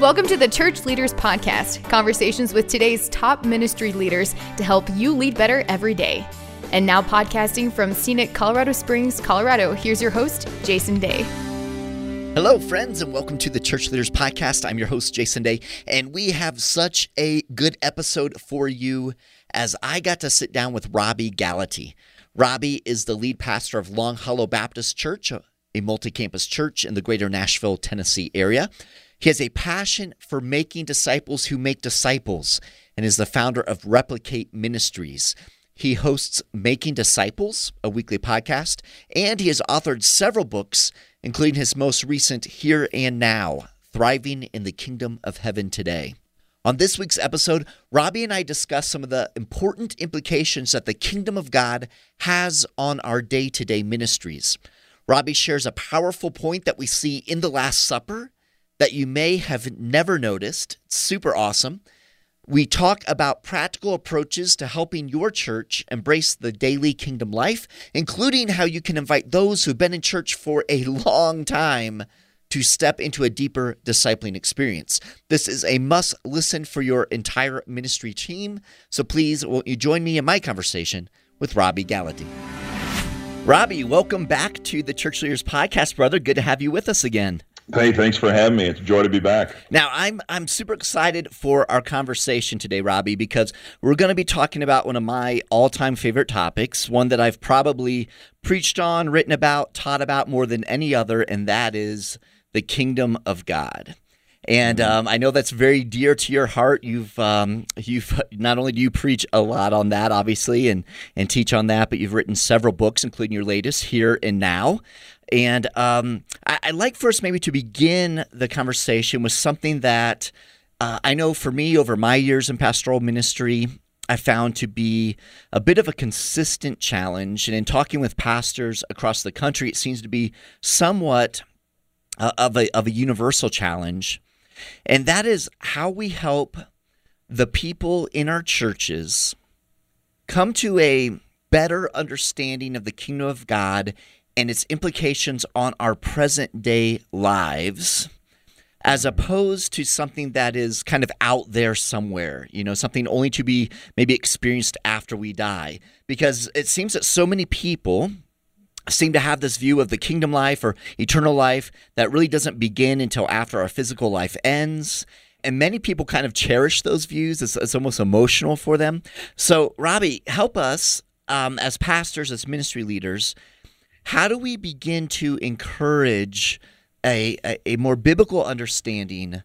Welcome to the Church Leaders Podcast, conversations with today's top ministry leaders to help you lead better every day. And now, podcasting from scenic Colorado Springs, Colorado, here's your host, Jason Day. Hello, friends, and welcome to the Church Leaders Podcast. I'm your host, Jason Day, and we have such a good episode for you as I got to sit down with Robby Gallaty. Robby is the lead pastor of Long Hollow Baptist Church, a multi campus church in the greater Nashville, Tennessee area. He has a passion for making disciples who make disciples and is the founder of Replicate Ministries. He hosts Making Disciples, a weekly podcast, and he has authored several books, including his most recent Here and Now Thriving in the Kingdom of Heaven Today. On this week's episode, Robby and I discuss some of the important implications that the kingdom of God has on our day to day ministries. Robby shares a powerful point that we see in the Last Supper that you may have never noticed. It's super awesome. We talk about practical approaches to helping your church embrace the daily kingdom life, including how you can invite those who've been in church for a long time to step into a deeper discipling experience. This is a must listen for your entire ministry team. So please, won't you join me in my conversation with Robby Gallaty? Robby, welcome back to the Church Leaders Podcast, brother. Good to have you with us again. Hey, thanks for having me. It's a joy to be back. Now, I'm I'm super excited for our conversation today, Robby, because we're going to be talking about one of my all-time favorite topics, one that I've probably preached on, written about, taught about more than any other, and that is the kingdom of God. And mm-hmm. um, I know that's very dear to your heart. You've um, you've not only do you preach a lot on that, obviously, and and teach on that, but you've written several books, including your latest, Here and Now. And um, I, would like first maybe to begin the conversation with something that uh, I know for me over my years in pastoral ministry, I found to be a bit of a consistent challenge. And in talking with pastors across the country, it seems to be somewhat uh, of, a, of a universal challenge. And that is how we help the people in our churches come to a better understanding of the kingdom of God and its implications on our present day lives as opposed to something that is kind of out there somewhere, you know, something only to be maybe experienced after we die. Because it seems that so many people seem to have this view of the kingdom life or eternal life that really doesn't begin until after our physical life ends. And many people kind of cherish those views. It's, it's almost emotional for them. So, Robby, help us um, as pastors, as ministry leaders, how do we begin to encourage a, a, a more biblical understanding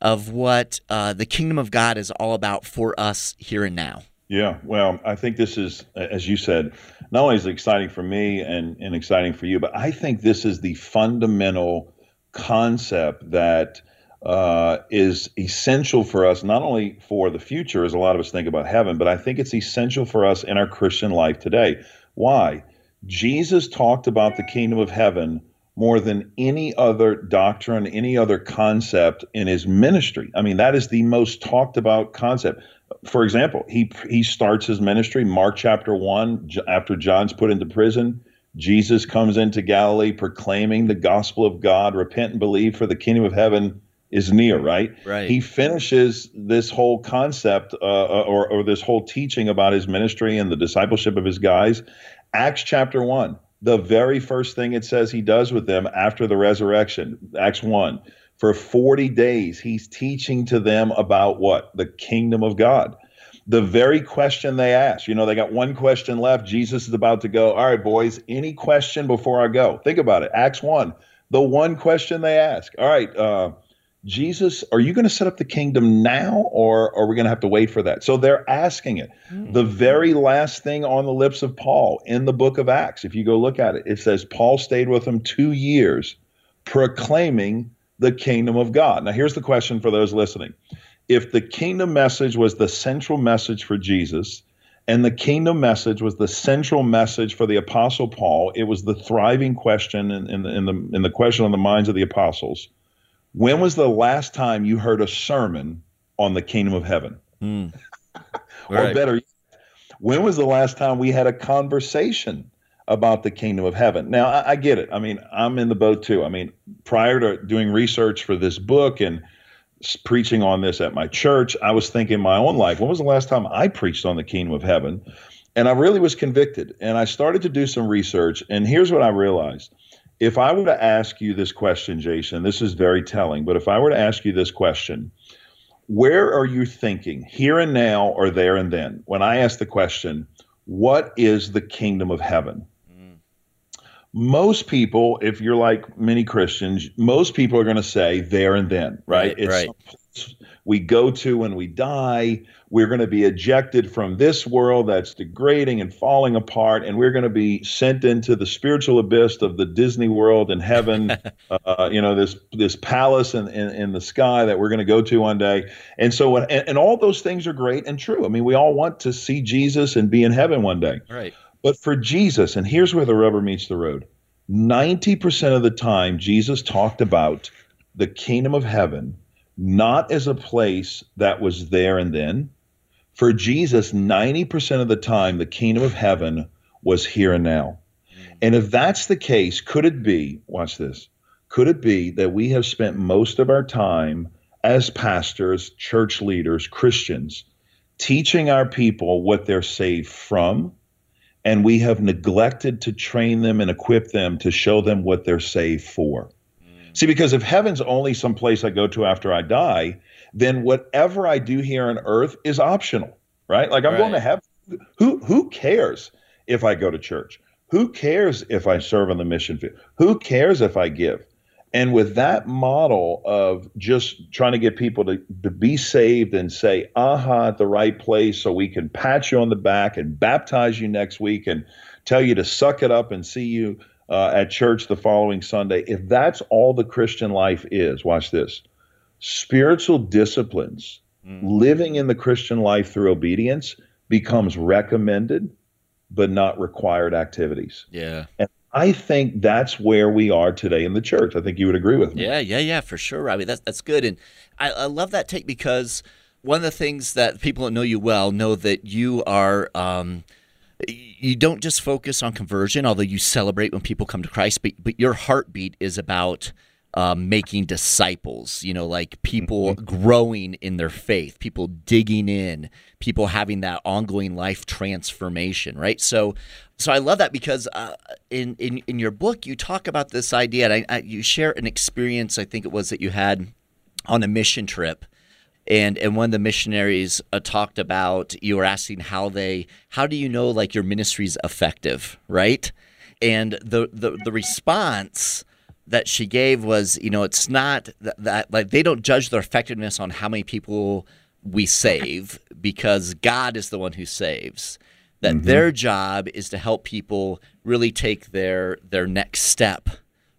of what uh, the kingdom of God is all about for us here and now? Yeah, well, I think this is, as you said, not only is it exciting for me and, and exciting for you, but I think this is the fundamental concept that uh, is essential for us, not only for the future, as a lot of us think about heaven, but I think it's essential for us in our Christian life today. Why? Jesus talked about the kingdom of heaven more than any other doctrine, any other concept in his ministry. I mean, that is the most talked about concept. For example, he he starts his ministry Mark chapter 1 after John's put into prison. Jesus comes into Galilee proclaiming the gospel of God, repent and believe for the kingdom of heaven is near, right? Right. He finishes this whole concept uh, uh or, or this whole teaching about his ministry and the discipleship of his guys Acts chapter 1, the very first thing it says he does with them after the resurrection, Acts 1, for 40 days, he's teaching to them about what? The kingdom of God. The very question they ask, you know, they got one question left. Jesus is about to go, All right, boys, any question before I go? Think about it. Acts 1, the one question they ask. All right, uh, Jesus, are you going to set up the kingdom now or are we going to have to wait for that? So they're asking it. Mm-hmm. The very last thing on the lips of Paul in the book of Acts, if you go look at it, it says Paul stayed with them two years proclaiming the kingdom of God. Now, here's the question for those listening if the kingdom message was the central message for Jesus, and the kingdom message was the central message for the apostle Paul. It was the thriving question in, in, the, in, the, in the question on the minds of the apostles. When was the last time you heard a sermon on the kingdom of heaven? Mm. or right. better, when was the last time we had a conversation about the kingdom of heaven? Now, I, I, get it. I mean, I'm in the boat too. I mean, prior to doing research for this book and preaching on this at my church. I was thinking my own life, when was the last time I preached on the kingdom of heaven? And I really was convicted. And I started to do some research. And here's what I realized. If I were to ask you this question, Jason, this is very telling, but if I were to ask you this question, where are you thinking, here and now or there and then? When I ask the question, what is the kingdom of heaven? Most people, if you're like many Christians, most people are going to say there and then, right? right it's right. we go to when we die. We're going to be ejected from this world that's degrading and falling apart, and we're going to be sent into the spiritual abyss of the Disney world in heaven. uh, you know, this this palace in, in, in, the sky that we're going to go to one day. And so, and, and all those things are great and true. I mean, we all want to see Jesus and be in heaven one day. Right. But for Jesus, and here's where the rubber meets the road 90% of the time, Jesus talked about the kingdom of heaven not as a place that was there and then. For Jesus, 90% of the time, the kingdom of heaven was here and now. And if that's the case, could it be, watch this, could it be that we have spent most of our time as pastors, church leaders, Christians, teaching our people what they're saved from and we have neglected to train them and equip them to show them what they're saved for. Mm. See, because if heaven's only some place I go to after I die, then whatever I do here on earth is optional, right? Like I'm right. going to heaven. Who who cares if I go to church? Who cares if I serve on the mission field? Who cares if I give? And with that model of just trying to get people to, to be saved and say, aha, at the right place, so we can pat you on the back and baptize you next week and tell you to suck it up and see you uh, at church the following Sunday, if that's all the Christian life is, watch this spiritual disciplines, mm. living in the Christian life through obedience becomes recommended but not required activities. Yeah. And I think that's where we are today in the church. I think you would agree with me. Yeah, yeah, yeah, for sure, Robby. That's that's good, and I, I love that take because one of the things that people that know you well know that you are. Um, you don't just focus on conversion, although you celebrate when people come to Christ, but, but your heartbeat is about um, making disciples, you know, like people mm-hmm. growing in their faith, people digging in, people having that ongoing life transformation, right? So, so I love that because uh, in, in in your book you talk about this idea, and I, I, you share an experience. I think it was that you had on a mission trip, and and one of the missionaries uh, talked about you were asking how they how do you know like your ministry's effective, right? And the the the response that she gave was, you know, it's not that, that, like they don't judge their effectiveness on how many people we save because God is the one who saves. That mm-hmm. their job is to help people really take their their next step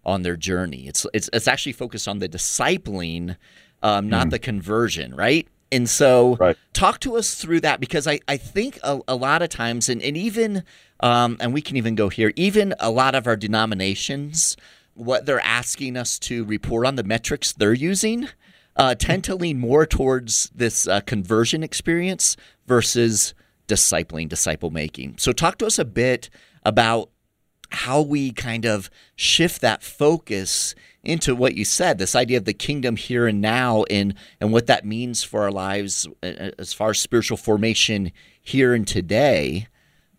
on their journey. It's it's it's actually focused on the discipling, um, not mm. the conversion, right? And so, right. talk to us through that because I, I think a, a lot of times, and, and even, um, and we can even go here, even a lot of our denominations, what they're asking us to report on, the metrics they're using, uh, tend to lean more towards this uh, conversion experience versus discipling, disciple making. So, talk to us a bit about how we kind of shift that focus into what you said this idea of the kingdom here and now and and what that means for our lives uh, uh, as far as spiritual formation here and today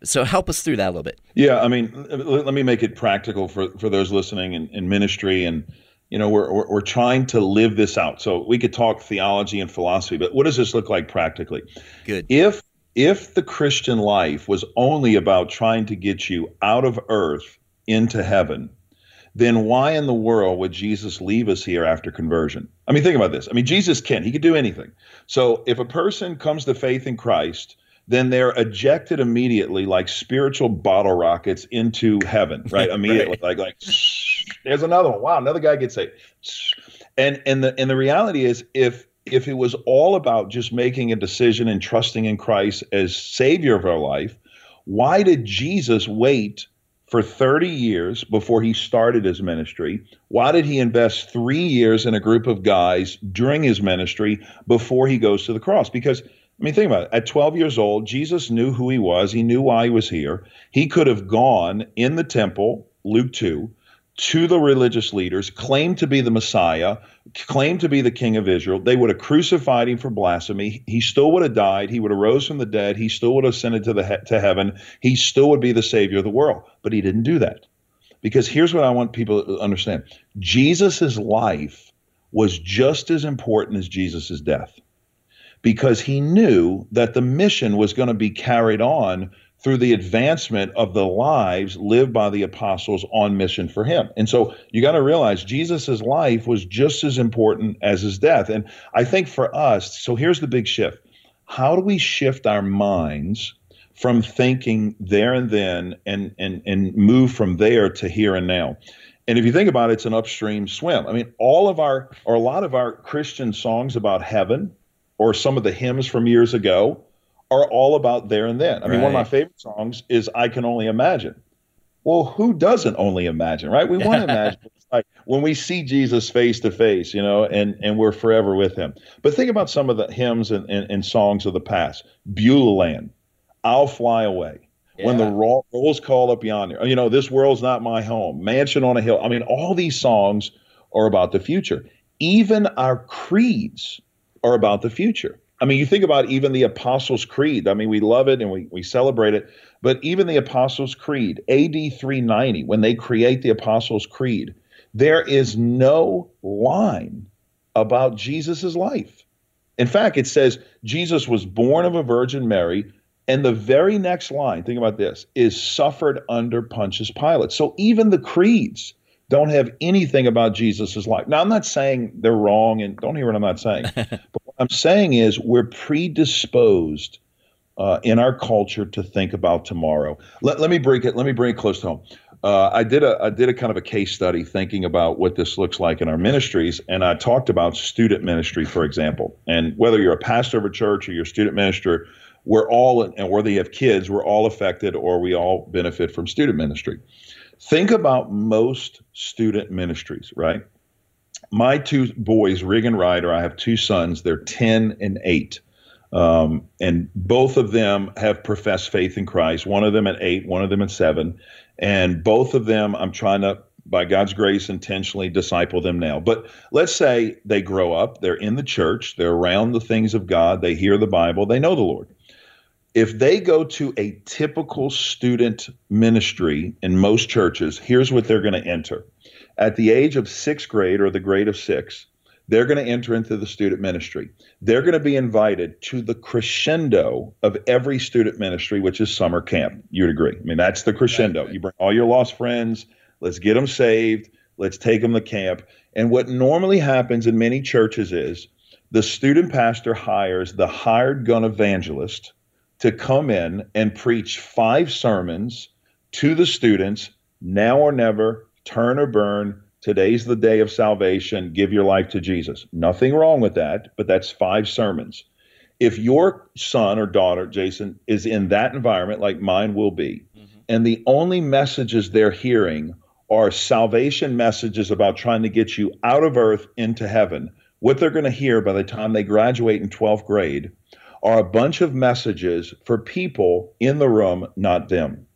so help us through that a little bit. Yeah, I mean, let me make it practical for for those listening in, in ministry, and you know, we're, we're we're trying to live this out. So we could talk theology and philosophy, but what does this look like practically? Good. If if the Christian life was only about trying to get you out of earth into heaven, then why in the world would Jesus leave us here after conversion? I mean, think about this. I mean, Jesus can, he could do anything. So if a person comes to faith in Christ, then they're ejected immediately like spiritual bottle rockets into heaven, right? Immediately, right. like like there's another one. Wow, another guy gets saved. And and the and the reality is if if it was all about just making a decision and trusting in Christ as savior of our life, why did Jesus wait for 30 years before he started his ministry? Why did he invest 3 years in a group of guys during his ministry before he goes to the cross? Because I mean, think about it. At 12 years old, Jesus knew who he was. He knew why he was here. He could have gone in the temple, Luke 2, to the religious leaders, claimed to be the Messiah, claimed to be the king of Israel. They would have crucified him for blasphemy. He still would have died. He would have rose from the dead. He still would have ascended to the he- to heaven. He still would be the savior of the world. But he didn't do that. Because here's what I want people to understand. Jesus' life was just as important as Jesus' death. Because he knew that the mission was going to be carried on through the advancement of the lives lived by the apostles on mission for him. And so you got to realize Jesus' life was just as important as his death. And I think for us, so here's the big shift. How do we shift our minds from thinking there and then and and and move from there to here and now? And if you think about it, it's an upstream swim. I mean, all of our or a lot of our Christian songs about heaven or some of the hymns from years ago are all about there and then. I mean, one of my favorite songs is I Can Only Imagine. Well, who doesn't only imagine, right? We want to imagine like when we see Jesus face to face, you know, and, and we're forever with him. But think about some of the hymns and, and, and songs of the past. Beulah Land, I'll Fly Away. Yeah. When the rolls call up yonder, you know, this world's not my home. Mansion on a hill. I mean, all these songs are about the future. Even our creeds are about the future. I mean, you think about even the Apostles' Creed. I mean, we love it and we, we celebrate it, but even the Apostles' Creed, AD 390, when they create the Apostles' Creed, there is no line about Jesus' life. In fact, it says Jesus was born of a Virgin Mary, and the very next line, think about this, is suffered under Pontius Pilate. So even the creeds don't have anything about Jesus' life. Now, I'm not saying they're wrong, and don't hear what I'm not saying. but what I'm saying is we're predisposed uh, in our culture to think about tomorrow. Let, let me bring it. Let me bring it close to home. Uh, I did a I did a kind of a case study thinking about what this looks like in our ministries, and I talked about student ministry, for example. And whether you're a pastor of a church or you're a student minister, we're all and whether you have kids, we're all affected or we all benefit from student ministry. Think about most student ministries, right? My two boys, Rig and Ryder, I have two sons. They're 10 and 8. Um, and both of them have professed faith in Christ. One of them at eight, one of them at seven. And both of them, I'm trying to, by God's grace, intentionally disciple them now. But let's say they grow up, they're in the church, they're around the things of God, they hear the Bible, they know the Lord if they go to a typical student ministry in most churches, here's what they're going to enter. At the age of sixth grade or the grade of six, they're going to enter into the student ministry. They're going to be invited to the crescendo of every student ministry, which is summer camp. You'd agree. I mean, that's the crescendo. You bring all your lost friends, let's get them saved, let's take them to camp. And what normally happens in many churches is the student pastor hires the hired gun evangelist to come in and preach five sermons to the students now or never, turn or burn. Today's the day of salvation. Give your life to Jesus. Nothing wrong with that, but that's five sermons. If your son or daughter, Jason, is in that environment, like mine will be, mm-hmm. and the only messages they're hearing are salvation messages about trying to get you out of earth into heaven, what they're going to hear by the time they graduate in 12th grade are a bunch of messages for people in the room, not them.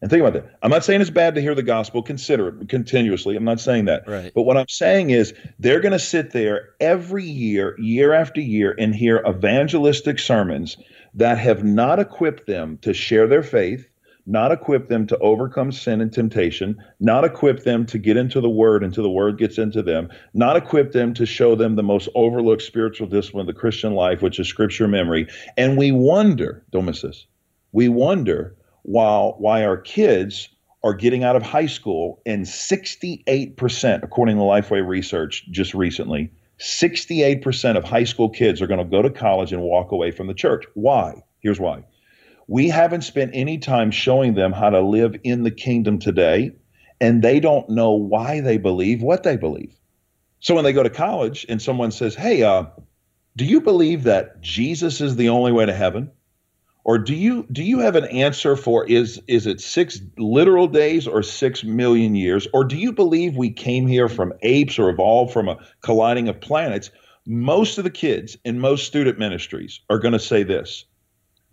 And think about that. I'm not saying it's bad to hear the gospel, consider it continuously. I'm not saying that. Right. But what I'm saying is they're going to sit there every year, year after year, and hear evangelistic sermons that have not equipped them to share their faith, not equip them to overcome sin and temptation, not equip them to get into the word until the word gets into them, not equip them to show them the most overlooked spiritual discipline of the Christian life, which is scripture memory. And we wonder, this, we wonder while why our kids are getting out of high school and 68%, according to Lifeway research just recently, 68% of high school kids are going to go to college and walk away from the church. Why? Here's why we haven't spent any time showing them how to live in the kingdom today, and they don't know why they believe what they believe. So when they go to college and someone says, Hey, uh, do you believe that Jesus is the only way to heaven? Or do you do you have an answer for is is it six literal days or six million years? Or do you believe we came here from apes or evolved from a colliding of planets? Most of the kids in most student ministries are going to say this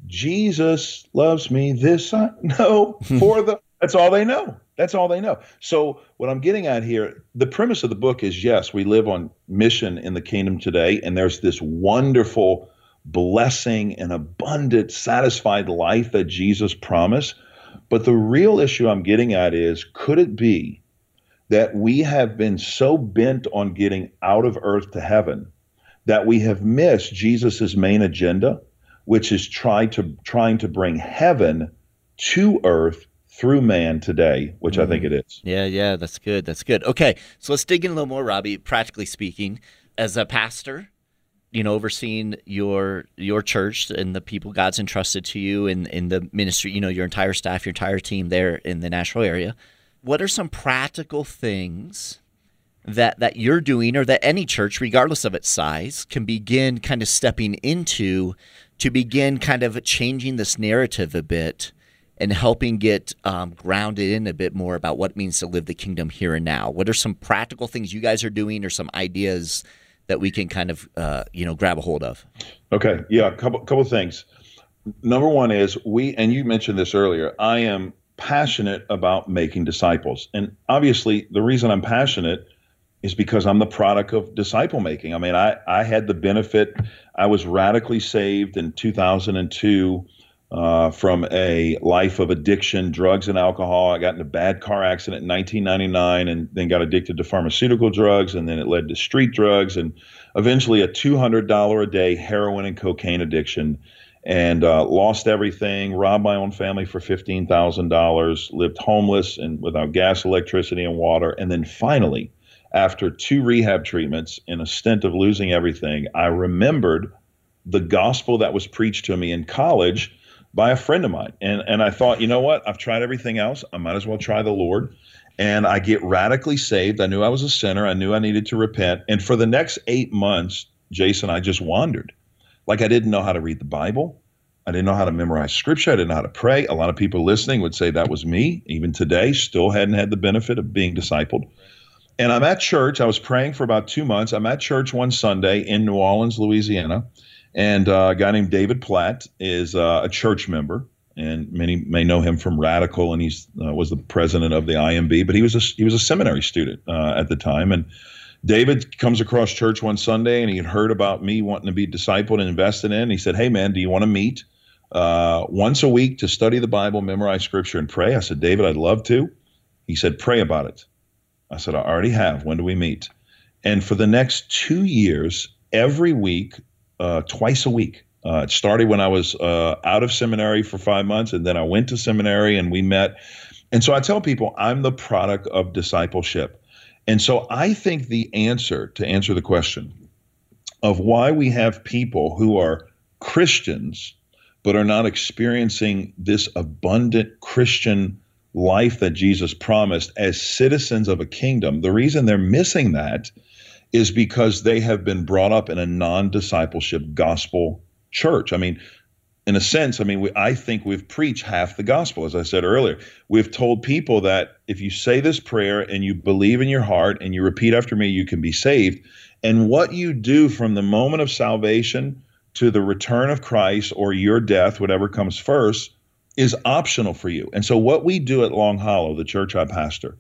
Jesus loves me. This I know, for the That's all they know. That's all they know. So, what I'm getting at here, the premise of the book is yes, we live on mission in the kingdom today, and there's this wonderful blessing and abundant, satisfied life that Jesus promised. But the real issue I'm getting at is could it be that we have been so bent on getting out of earth to heaven that we have missed Jesus' main agenda, which is try to trying to bring heaven to earth through man today, which mm. I think it is. Yeah, yeah, that's good. That's good. Okay, so let's dig in a little more, Robby. Practically speaking, as a pastor, you know, overseeing your your church and the people God's entrusted to you in in the ministry, you know, your entire staff, your entire team there in the Nashville area. What are some practical things that that you're doing or that any church regardless of its size can begin kind of stepping into to begin kind of changing this narrative a bit and helping get um, grounded in a bit more about what it means to live the kingdom here and now. What are some practical things you guys are doing or some ideas that we can kind of uh, you know grab a hold of? Okay. Yeah a couple couple things. Number one is we and you mentioned this earlier i am passionate about making disciples. And obviously the reason i'm passionate is because I'm the product of disciple making. I mean, I, I had the benefit, I was radically saved in 2002 uh, from a life of addiction, drugs, and alcohol. I got in a bad car accident in 1999 and then got addicted to pharmaceutical drugs, and then it led to street drugs and eventually a $200 a day heroin and cocaine addiction. And uh, lost everything, robbed my own family for $15,000, lived homeless and without gas, electricity, and water. And then finally, after two rehab treatments in a stint of losing everything, I remembered the gospel that was preached to me in college by a friend of mine. And, and I thought, you know what? I've tried everything else. I might as well try the Lord. And I get radically saved. I knew I was a sinner. I knew I needed to repent. And for the next eight months, Jason, I just wandered. Like I didn't know how to read the Bible. I didn't know how to memorize scripture. I didn't know how to pray. A lot of people listening would say that was me. Even today, still hadn't had the benefit of being discipled. And I'm at church. I was praying for about two months. I'm at church one Sunday in New Orleans, Louisiana. And uh, a guy named David Platt is uh, a church member, and many may know him from Radical, and he uh, was the president of the IMB. But he was a he was a seminary student uh, at the time, and David comes across church one Sunday, and he had heard about me wanting to be discipled and invested in. He said, "Hey man, do you want to meet uh, once a week to study the Bible, memorize Scripture, and pray?" I said, "David, I'd love to." He said, "Pray about it." I said, I already have. When do we meet? And for the next two years, every week, uh, twice a week, uh, it started when I was uh, out of seminary for five months, and then I went to seminary and we met. And so I tell people I'm the product of discipleship. And so I think the answer to answer the question of why we have people who are Christians but are not experiencing this abundant Christian life that Jesus promised as citizens of a kingdom, the reason they're missing that is because they have been brought up in a non discipleship gospel church. I mean, in a sense, I mean, we, I think we've preached half the gospel, as I said earlier. We've told people that if you say this prayer and you believe in your heart and you repeat after me, you can be saved. And what you do from the moment of salvation to the return of Christ or your death, whatever comes first, is optional for you. And so, what we do at Long Hollow, the church I pastor,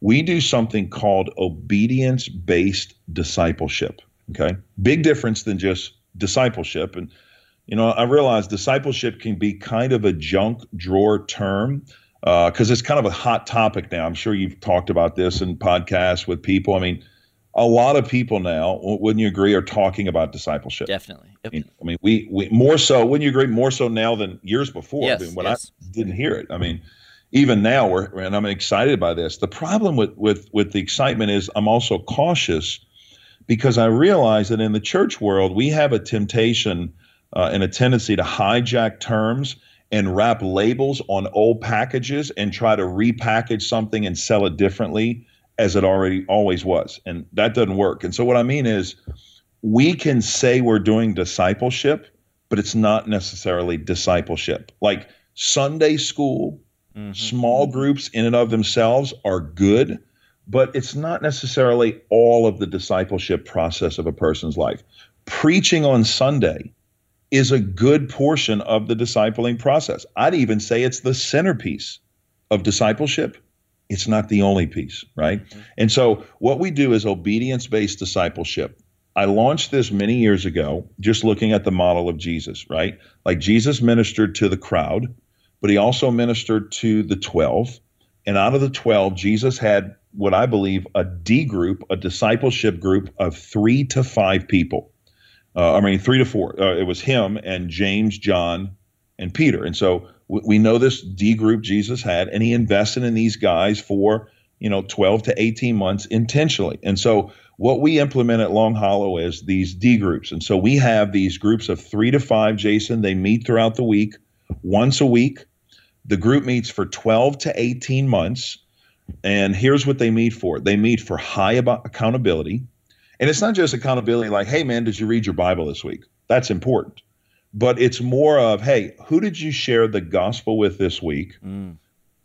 we do something called obedience based discipleship. Okay. Big difference than just discipleship. And, you know, I realize discipleship can be kind of a junk drawer term because uh, it's kind of a hot topic now. I'm sure you've talked about this in podcasts with people. I mean, a lot of people now, wouldn't you agree, are talking about discipleship. Definitely. I mean, I mean, we we more so. Wouldn't you agree? More so now than years before. Yes, I mean, when yes. I didn't hear it. I mean, even now, we're and I'm excited by this. The problem with with with the excitement is I'm also cautious because I realize that in the church world we have a temptation uh, and a tendency to hijack terms and wrap labels on old packages and try to repackage something and sell it differently as it already always was. And that doesn't work. And so what I mean is we can say we're doing discipleship, but it's not necessarily discipleship. Like Sunday school, mm-hmm. small groups in and of themselves are good, but it's not necessarily all of the discipleship process of a person's life. Preaching on Sunday is a good portion of the discipling process. I'd even say it's the centerpiece of discipleship, it's not the only piece, right? Mm-hmm. And so what we do is obedience based discipleship. I launched this many years ago, just looking at the model of Jesus, right? Like Jesus ministered to the crowd, but he also ministered to the 12. And out of the 12, Jesus had what I believe a D group, a discipleship group of three to five people. Uh, I mean, three to four. Uh, it was him and James, John, and Peter. And so we know this D group Jesus had, and he invested in these guys for you know 12 to 18 months intentionally. And so what we implement at Long Hollow is these D groups. And so we have these groups of three to five, Jason. They meet throughout the week, once a week. The group meets for 12 to 18 months. And here's what they meet for they meet for high accountability. And it's not just accountability like, hey, man, did you read your Bible this week? That's important but it's more of, hey, who did you share the gospel with this week? Mm.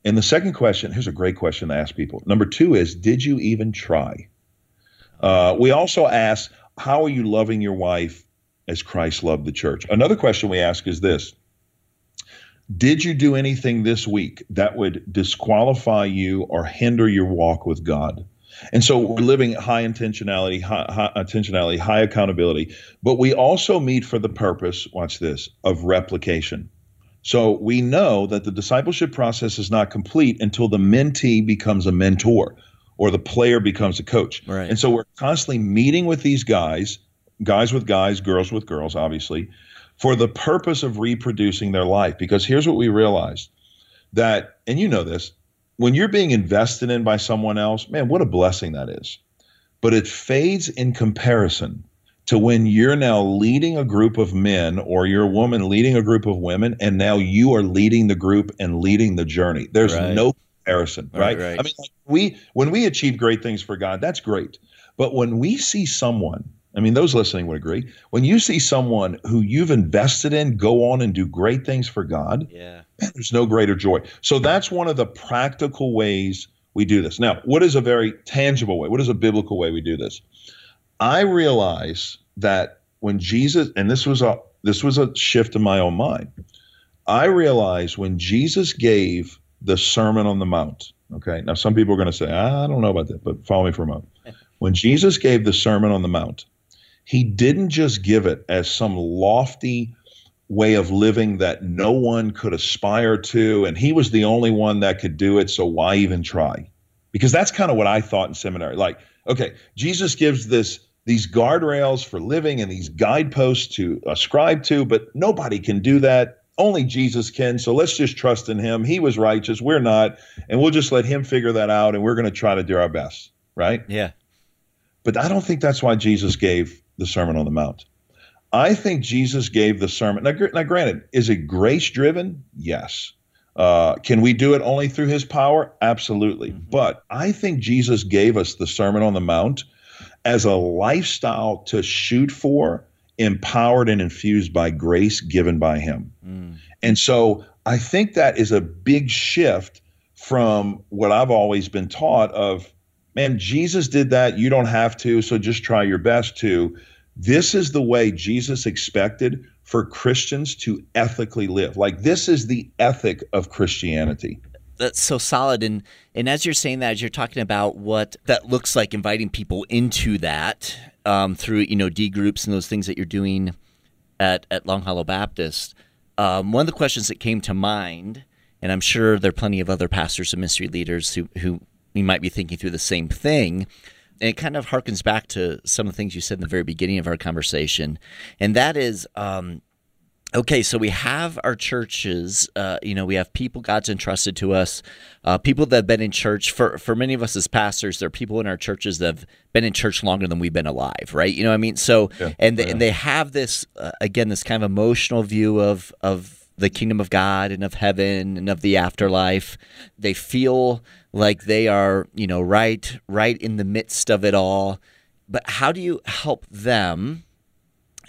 And the second question here's a great question to ask people. Number two is, did you even try? Uh, we also ask, how are you loving your wife as Christ loved the church? Another question we ask is this Did you do anything this week that would disqualify you or hinder your walk with God? And so we're living high intentionality, high, high intentionality, high accountability, but we also meet for the purpose, watch this, of replication. So we know that the discipleship process is not complete until the mentee becomes a mentor or the player becomes a coach. Right. And so we're constantly meeting with these guys, guys with guys, girls with girls, obviously, for the purpose of reproducing their life. Because here's what we realized that, and you know this, when you're being invested in by someone else, man, what a blessing that is. But it fades in comparison to when you're now leading a group of men or you're a woman leading a group of women and now you are leading the group and leading the journey. There's right. no comparison, right? right? right. I mean, like we when we achieve great things for God, that's great. But when we see someone I mean, those listening would agree. When you see someone who you've invested in go on and do great things for God, yeah. Man, there's no greater joy. So that's one of the practical ways we do this. Now, what is a very tangible way? What is a biblical way we do this? I realize that when Jesus, and this was a this was a shift in my own mind. I realized when Jesus gave the Sermon on the Mount. Okay, now some people are going to say, ah, I don't know about that, but follow me for a moment. When Jesus gave the Sermon on the Mount, he didn't just give it as some lofty way of living that no one could aspire to, and he was the only one that could do it, so why even try? Because that's kind of what I thought in seminary. Like, okay, Jesus gives this these guardrails for living and these guideposts to ascribe to, but nobody can do that. Only Jesus can. So let's just trust in him. He was righteous. We're not. And we'll just let him figure that out. And we're going to try to do our best. Right? Yeah. But I don't think that's why Jesus gave the Sermon on the Mount. I think Jesus gave the sermon. Now, now granted, is it grace driven? Yes. Uh, can we do it only through his power? Absolutely. Mm-hmm. But I think Jesus gave us the Sermon on the Mount as a lifestyle to shoot for, empowered and infused by grace given by him. Mm. And so I think that is a big shift from what I've always been taught of man, Jesus did that. You don't have to. So just try your best to. This is the way Jesus expected for Christians to ethically live. Like, this is the ethic of Christianity. That's so solid. And, and as you're saying that, as you're talking about what that looks like, inviting people into that um, through, you know, D groups and those things that you're doing at, at Long Hollow Baptist, um, one of the questions that came to mind, and I'm sure there are plenty of other pastors and ministry leaders who, who you might be thinking through the same thing. And it kind of harkens back to some of the things you said in the very beginning of our conversation. And that is, um, okay, so we have our churches, uh, you know, we have people God's entrusted to us, uh, people that have been in church. For, for many of us as pastors, there are people in our churches that have been in church longer than we've been alive, right? You know what I mean? So, yeah, and, they, yeah. and they have this, uh, again, this kind of emotional view of, of, the kingdom of God and of heaven and of the afterlife. They feel like they are, you know, right right in the midst of it all. But how do you help them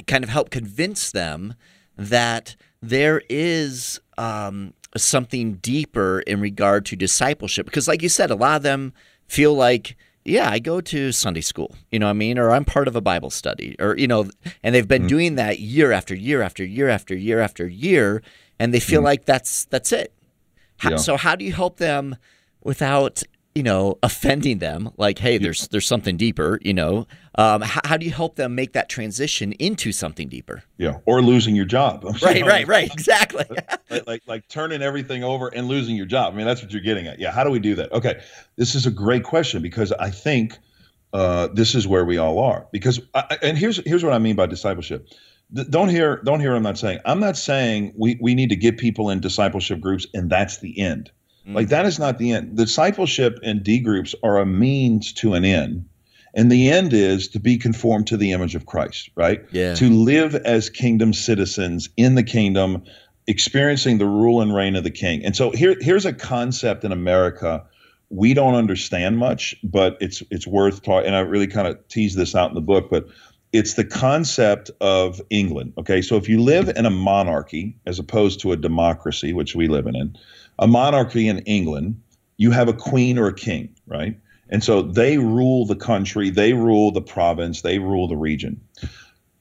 kind of help convince them that there is um, something deeper in regard to discipleship? Because like you said, a lot of them feel like yeah, I go to Sunday school, you know what I mean? Or I'm part of a Bible study, or, you know, and they've been mm-hmm. doing that year after year after year after year after year, and they feel mm-hmm. like that's that's it. How, yeah. So how do you help them without you know offending them? Like, hey, there's there's something deeper. You know, um, how, how, do you help them make that transition into something deeper? Yeah, or losing your job. right, right, right. Exactly. like, like like turning everything over and losing your job. I mean, that's what you're getting at. Yeah. How do we do that? Okay, this is a great question because I think. Uh, this is where we all are because I, and here's here's what I mean by discipleship don't hear don't hear what I'm not saying. I'm not saying we, we need to get people in discipleship groups and that's the end. Mm. Like that is not the end. Discipleship and D groups are a means to an end. And the end is to be conformed to the image of Christ, right? Yeah. To live as kingdom citizens in the kingdom, experiencing the rule and reign of the king. And so here here's a concept in America we don't understand much, but it's it's worth talking. And I really kind of tease this out in the book, but it's the concept of England. Okay, so if you live in a monarchy as opposed to a democracy, which we live in, a monarchy in England, you have a queen or a king, right? And so they rule the country, they rule the province, they rule the region.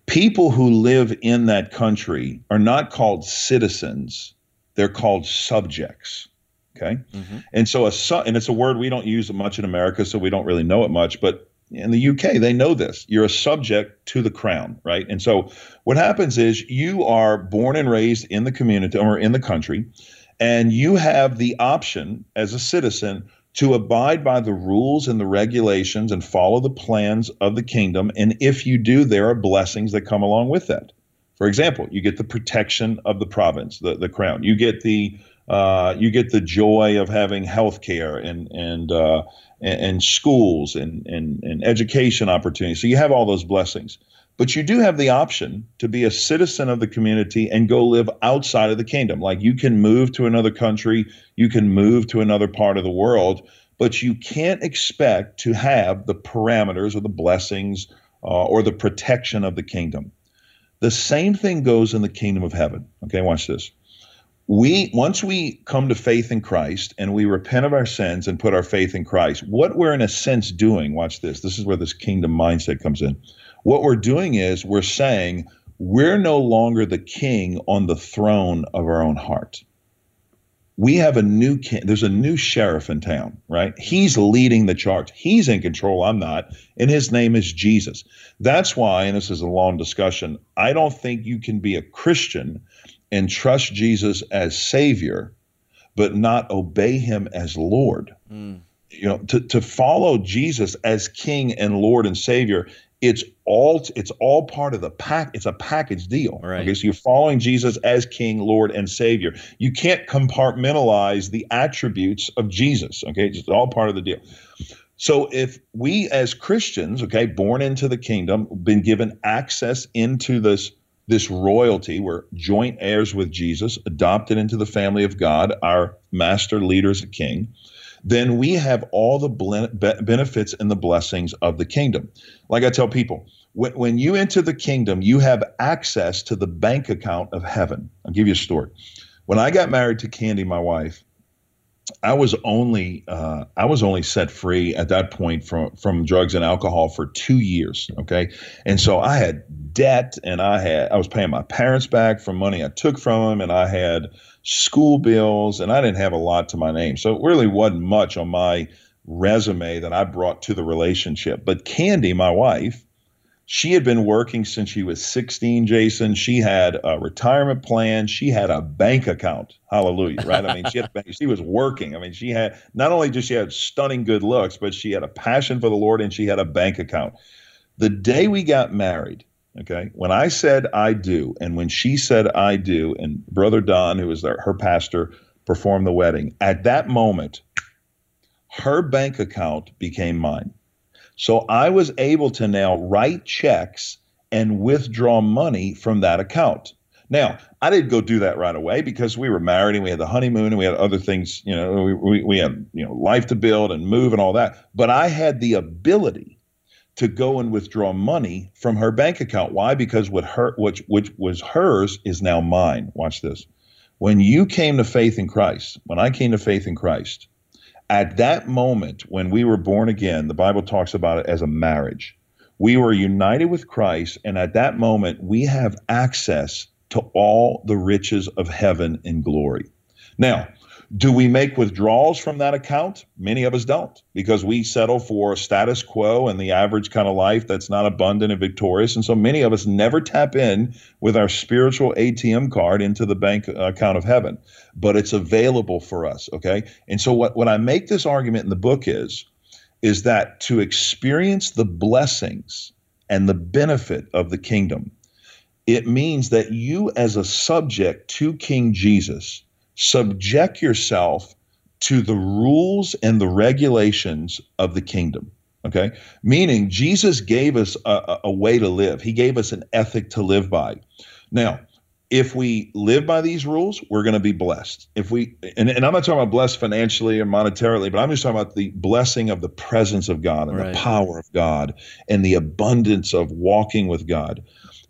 People who live in that country are not called citizens, they're called subjects. Okay. Mm-hmm. And so a su- and it's a word we don't use much in America, so we don't really know it much, but in the UK, they know this. You're a subject to the crown, right? And so what happens is you are born and raised in the community or in the country, and you have the option as a citizen to abide by the rules and the regulations and follow the plans of the kingdom. And if you do, there are blessings that come along with that. For example, you get the protection of the province, the, the crown. You get the uh, you get the joy of having health care and and uh, and, and schools and, and, and education opportunities. So you have all those blessings. But you do have the option to be a citizen of the community and go live outside of the kingdom. Like you can move to another country, you can move to another part of the world, but you can't expect to have the parameters or the blessings uh, or the protection of the kingdom. The same thing goes in the kingdom of heaven. Okay, watch this we once we come to faith in Christ and we repent of our sins and put our faith in Christ, what we're in a sense doing, watch this. This is where this kingdom mindset comes in. What we're doing is we're saying we're no longer the king on the throne of our own heart. We have a new king. There's a new sheriff in town, right? He's leading the charge. He's in control. I'm not. And his name is Jesus. That's why, and this is a long discussion, I don't think you can be a Christian and trust Jesus as Savior, but not obey Him as Lord. Mm. You know, to, to follow Jesus as King and Lord and Savior, it's all it's all part of the pack. It's a package deal. Right. Okay, so you're following Jesus as King, Lord, and Savior. You can't compartmentalize the attributes of Jesus. Okay, it's all part of the deal. So if we as Christians, okay, born into the kingdom, been given access into this this royalty. We're joint heirs with Jesus, adopted into the family of God, our master leader is a king. Then we have all the benefits and the blessings of the kingdom. Like I tell people, when, when you enter the kingdom, you have access to the bank account of heaven. I'll give you a story. When I got married to Kandi, my wife, I was only uh, I was only set free at that point from from drugs and alcohol for two years. Okay, and so I had debt, and I had I was paying my parents back for money I took from them, and I had school bills, and I didn't have a lot to my name, so it really wasn't much on my resume that I brought to the relationship. But Kandi, my wife, she had been working since she was 16, Jason. She had a retirement plan. She had a bank account. Hallelujah, right? I mean, she had she was working. I mean, she had not only just she had stunning good looks, but she had a passion for the Lord and she had a bank account. The day we got married, okay, when I said I do, and when she said I do, and Brother Don, who was her pastor, performed the wedding, at that moment, her bank account became mine. So I was able to now write checks and withdraw money from that account. Now, I didn't go do that right away because we were married and we had the honeymoon and we had other things, you know, we, we, we had, you know, life to build and move and all that. But I had the ability to go and withdraw money from her bank account. Why? Because what her which which was hers is now mine. Watch this. When you came to faith in Christ, when I came to faith in Christ, at that moment, when we were born again, the Bible talks about it as a marriage. We were united with Christ, and at that moment, we have access to all the riches of heaven and glory. Now, Do we make withdrawals from that account? Many of us don't because we settle for status quo and the average kind of life that's not abundant and victorious. And so many of us never tap in with our spiritual ATM card into the bank account of heaven, but it's available for us. Okay. And so what, what I make this argument in the book is, is that to experience the blessings and the benefit of the kingdom, it means that you as a subject to King Jesus subject yourself to the rules and the regulations of the kingdom. Okay. Meaning, Jesus gave us a, a, way to live, He gave us an ethic to live by. Now, if we live by these rules, we're going to be blessed. If we, and, and, I'm not talking about blessed financially or monetarily, but I'm just talking about the blessing of the presence of God and right. the power of God and the abundance of walking with God.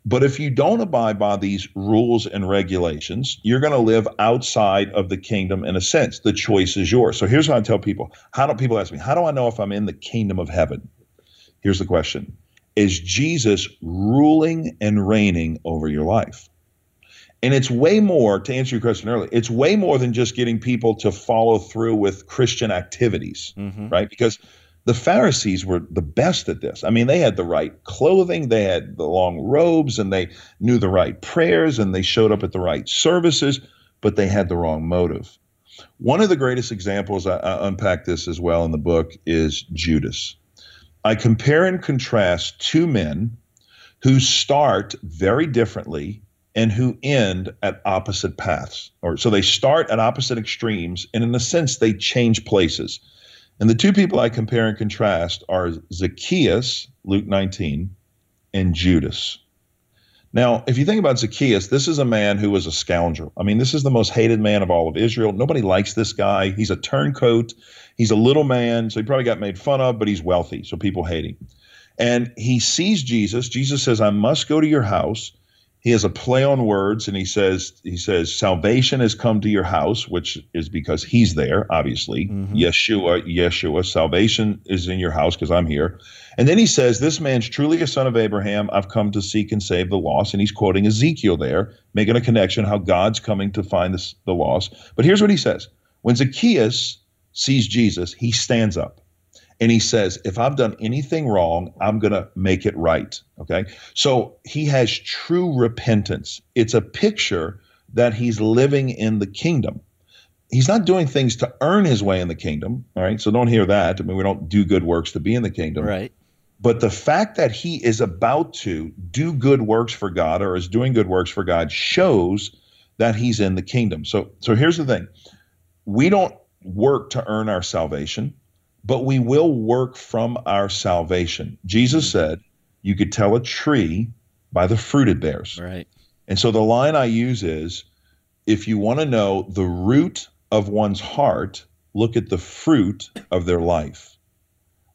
But if you don't abide by these rules and regulations, you're going to live outside of the kingdom in a sense. The choice is yours. So here's what I tell people. How do people ask me, how do I know if I'm in the kingdom of heaven? Here's the question Is Jesus ruling and reigning over your life? And it's way more, to answer your question earlier, it's way more than just getting people to follow through with Christian activities, mm-hmm. right? Because the Pharisees were the best at this. I mean, they had the right clothing, they had the long robes, and they knew the right prayers, and they showed up at the right services, but they had the wrong motive. One of the greatest examples, I, I unpack this as well in the book, is Judas. I compare and contrast two men who start very differently and who end at opposite paths. Or so they start at opposite extremes, and in a sense, they change places. And the two people I compare and contrast are Zacchaeus, Luke 19, and Judas. Now, if you think about Zacchaeus, this is a man who was a scoundrel. I mean, this is the most hated man of all of Israel. Nobody likes this guy. He's a turncoat. He's a little man, so he probably got made fun of, but he's wealthy, so people hate him. And he sees Jesus. Jesus says, I must go to your house he has a play on words and he says he says salvation has come to your house which is because he's there obviously. Mm-hmm. yeshua yeshua salvation is in your house because i'm here. And then he says this man's truly a son of abraham. I've come to seek and save the lost. And he's quoting ezekiel there making a connection how god's coming to find this, the lost. But here's what he says. When zacchaeus sees jesus he stands up and he says, if I've done anything wrong, I'm going to make it right. Okay. So he has true repentance. It's a picture that he's living in the kingdom. He's not doing things to earn his way in the kingdom. All right. So don't hear that. I mean, we don't do good works to be in the kingdom. Right. But the fact that he is about to do good works for God or is doing good works for God shows that he's in the kingdom. So so here's the thing. We don't work to earn our salvation but we will work from our salvation. Jesus mm. said, You could tell a tree by the fruit it bears. Right. And so the line I use is if you want to know the root of one's heart, look at the fruit of their life.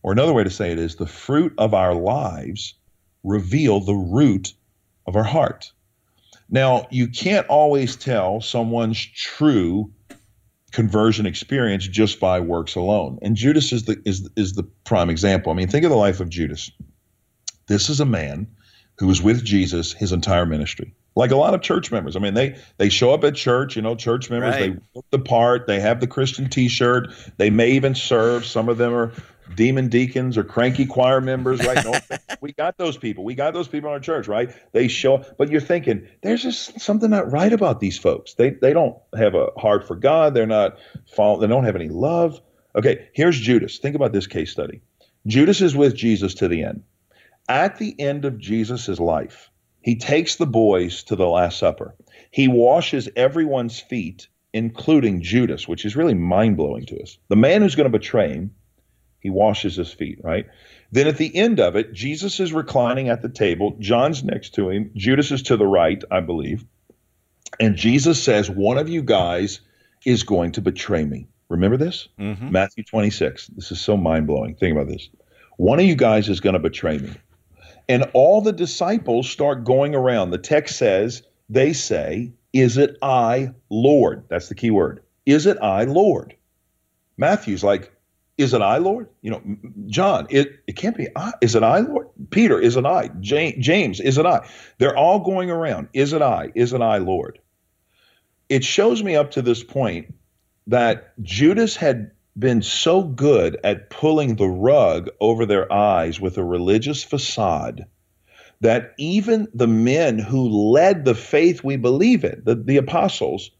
Or another way to say it is the fruit of our lives reveal the root of our heart. Now, you can't always tell someone's true conversion experience just by works alone. And Judas is the is is the prime example. I mean, think of the life of Judas. This is a man who was with Jesus his entire ministry. Like a lot of church members. I mean, they they show up at church, you know, church members, right. they look the part, they have the Christian t-shirt, they may even serve. Some of them are demon deacons or cranky choir members, right? No, we got those people. We got those people in our church, right? They show up, but you're thinking there's just something not right about these folks. They they don't have a heart for God. They're not follow, They don't have any love. Okay, here's Judas. Think about this case study. Judas is with Jesus to the end. At the end of Jesus' life, he takes the boys to the Last Supper. He washes everyone's feet, including Judas, which is really mind blowing to us. The man who's going to betray him he washes his feet, right? Then at the end of it, Jesus is reclining at the table. John's next to him. Judas is to the right, I believe. And Jesus says, One of you guys is going to betray me. Remember this? Mm-hmm. Matthew 26. This is so mind blowing. Think about this. One of you guys is going to betray me. And all the disciples start going around. The text says, they say, Is it I, Lord? That's the key word. Is it I, Lord? Matthew's like, is it I, Lord? You know, John, it, it can't be I. Is it I, Lord? Peter, is it I? James, is it I? They're all going around. Is it I? Is it I, Lord? It shows me up to this point that Judas had been so good at pulling the rug over their eyes with a religious facade that even the men who led the faith we believe in, the, the apostles,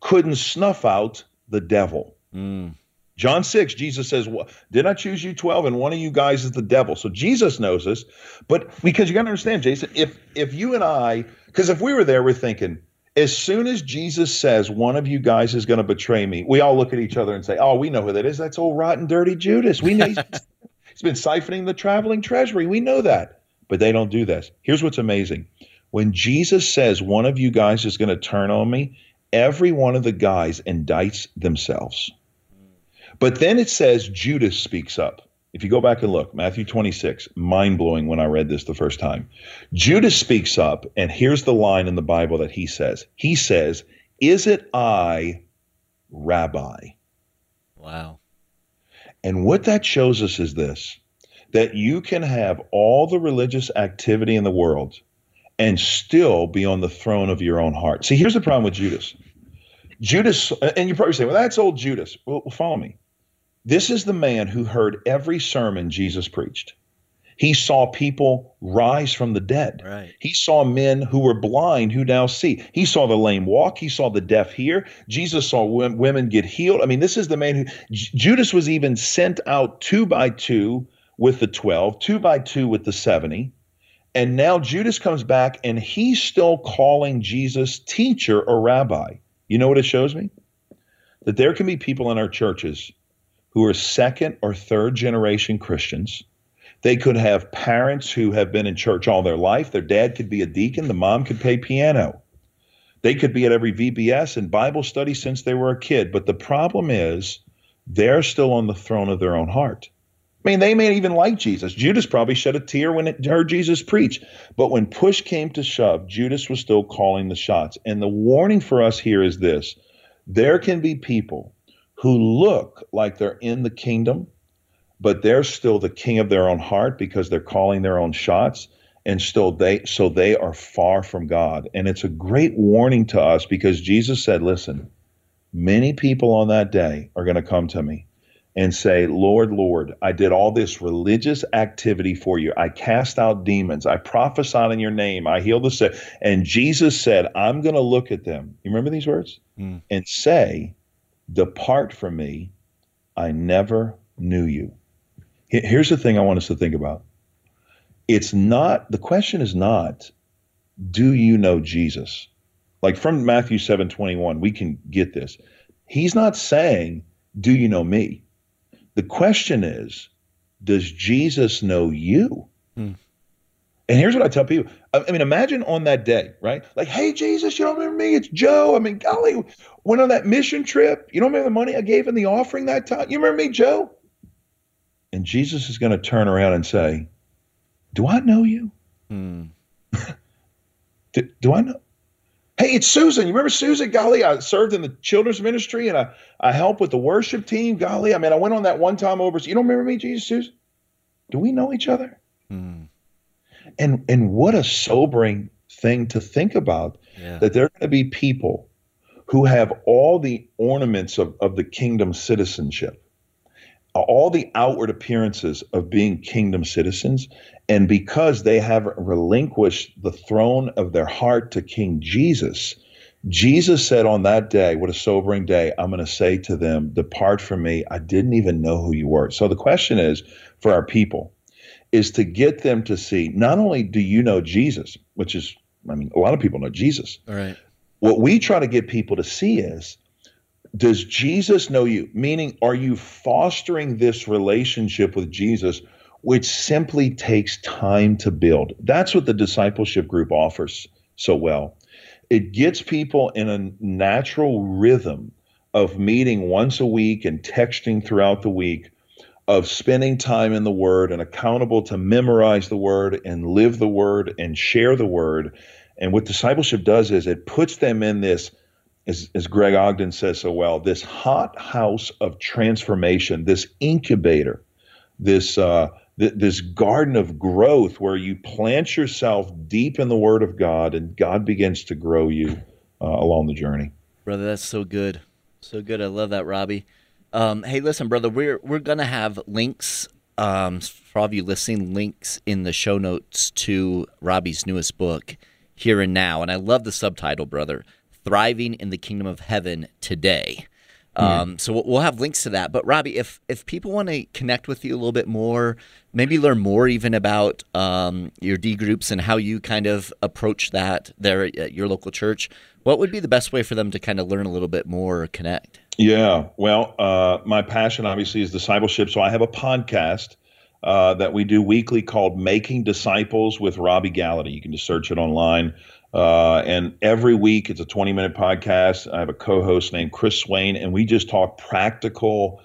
couldn't snuff out the devil. Mm. John 6, Jesus says, well, Did I choose you 12? And one of you guys is the devil. So Jesus knows this. But because you got to understand, Jason, if if you and I, because if we were there, we're thinking, as soon as Jesus says one of you guys is going to betray me, we all look at each other and say, "Oh, we know who that is. That's old rotten, dirty Judas. We know he's, he's been siphoning the traveling treasury. We know that." But they don't do this. Here's what's amazing: when Jesus says one of you guys is going to turn on me, every one of the guys indicts themselves. But then it says Judas speaks up. If you go back and look, Matthew 26, mind blowing when I read this the first time. Judas speaks up, and here's the line in the Bible that he says He says, Is it I, Rabbi? Wow. And what that shows us is this that you can have all the religious activity in the world and still be on the throne of your own heart. See, here's the problem with Judas. Judas, and you probably say, well, that's old Judas. Well, follow me. This is the man who heard every sermon Jesus preached. He saw people rise from the dead. Right. He saw men who were blind who now see. He saw the lame walk. He saw the deaf hear. Jesus saw women get healed. I mean, this is the man who Judas was even sent out two by two with the 12, two by two with the 70. And now Judas comes back and he's still calling Jesus teacher or rabbi. You know what it shows me? That there can be people in our churches who are second or third generation Christians. They could have parents who have been in church all their life. Their dad could be a deacon, the mom could play piano. They could be at every VBS and Bible study since they were a kid. But the problem is, they're still on the throne of their own heart. I mean, they may even like Jesus. Judas probably shed a tear when it heard Jesus preach. But when push came to shove, Judas was still calling the shots. And the warning for us here is this there can be people who look like they're in the kingdom, but they're still the king of their own heart because they're calling their own shots and still they so they are far from God. And it's a great warning to us because Jesus said, listen, many people on that day are going to come to me and say, Lord, Lord, I did all this religious activity for you. I cast out demons. I prophesied in your name. I healed the sick. And Jesus said, I'm going to look at them. You remember these words? Mm. And say, Depart from me, I never knew you. Here's the thing I want us to think about. It's not, the question is not, do you know Jesus? Like from Matthew 7 21, we can get this. He's not saying, do you know me? The question is, does Jesus know you? Hmm. And here's what I tell people. I mean, imagine on that day, right? Like, hey, Jesus, you don't remember me? It's Joe. I mean, golly, went on that mission trip. You don't remember the money I gave in the offering that time? You remember me, Joe? And Jesus is going to turn around and say, Do I know you? Hmm. do, do I know? Hey, it's Susan. You remember Susan? Golly, I served in the children's ministry and I, I helped with the worship team. Golly, I mean, I went on that one time over. You don't remember me, Jesus, Susan? Do we know each other? Hmm. And and what a sobering thing to think about yeah. that there are going to be people who have all the ornaments of, of the kingdom citizenship, all the outward appearances of being kingdom citizens. And because they have relinquished the throne of their heart to King Jesus, Jesus said on that day, what a sobering day, I'm going to say to them, Depart from me. I didn't even know who you were. So the question is for our people, is to get them to see not only do you know Jesus, which is, I mean, a lot of people know Jesus. All right. What we try to get people to see is, does Jesus know you? Meaning, are you fostering this relationship with Jesus, which simply takes time to build? That's what the discipleship group offers so well. It gets people in a natural rhythm of meeting once a week and texting throughout the week of spending time in the Word and accountable to memorize the Word and live the Word and share the Word. And what discipleship does is it puts them in this, as, as Greg Ogden says so well, this hot house of transformation, this incubator, this uh, th- this garden of growth where you plant yourself deep in the Word of God and God begins to grow you uh, along the journey. Brother, that's so good. So good. I love that, Robby. Um, hey, listen, brother, we're we're gonna have links um, for all of you listening, links in the show notes to Robby's newest book, Here and Now, and I love the subtitle, brother, "Thriving in the Kingdom of Heaven Today." Um, so we'll have links to that. But Robby, if if people want to connect with you a little bit more, maybe learn more even about um, your D groups and how you kind of approach that there at your local church, what would be the best way for them to kind of learn a little bit more or connect? Yeah, well, uh, my passion obviously is discipleship. So I have a podcast uh, that we do weekly called Making Disciples with Robby Gallaty. You can just search it online. Uh, and every week it's a 20 minute podcast. I have a co host named Chris Swain, and we just talk practical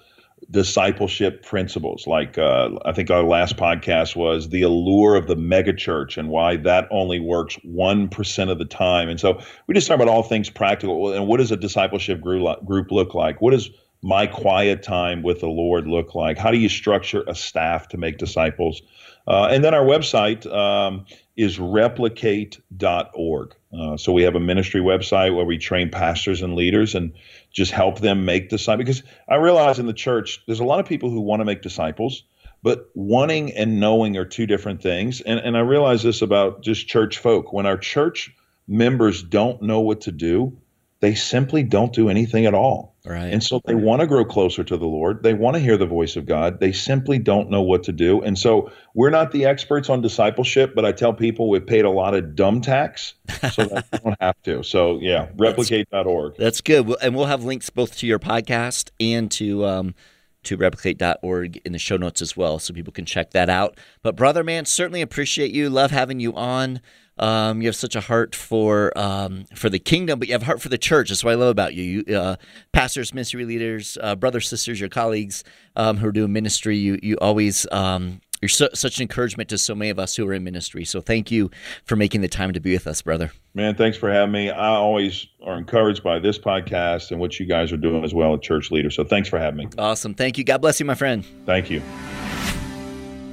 discipleship principles. Like uh, I think our last podcast was the allure of the megachurch and why that only works 1% of the time. And so we just talk about all things practical. And what does a discipleship group group look like? What does my quiet time with the Lord look like? How do you structure a staff to make disciples? Uh, and then our website um, is replicate.org. Uh, so we have a ministry website where we train pastors and leaders and just help them make disciples. Because I realize in the church, there's a lot of people who want to make disciples, but wanting and knowing are two different things. And, and I realize this about just church folk. When our church members don't know what to do, they simply don't do anything at all. Right. And so they want to grow closer to the Lord. They want to hear the voice of God. They simply don't know what to do. And so we're not the experts on discipleship, but I tell people we've paid a lot of dumb tax so that we don't have to. So yeah, replicate.org. That's, that's good. And we'll have links both to your podcast and to um, to replicate.org in the show notes as well so people can check that out. But brother man, certainly appreciate you. Love having you on. Um, you have such a heart for um, for the kingdom, but you have a heart for the church. That's what I love about you. you uh, pastors, ministry leaders, uh, brothers, sisters, your colleagues um, who are doing ministry. You you always um, you're so, such an encouragement to so many of us who are in ministry. So thank you for making the time to be with us, brother. Man, thanks for having me. I always are encouraged by this podcast and what you guys are doing as well at Church Leader. So thanks for having me. Awesome. Thank you. God bless you, my friend. Thank you.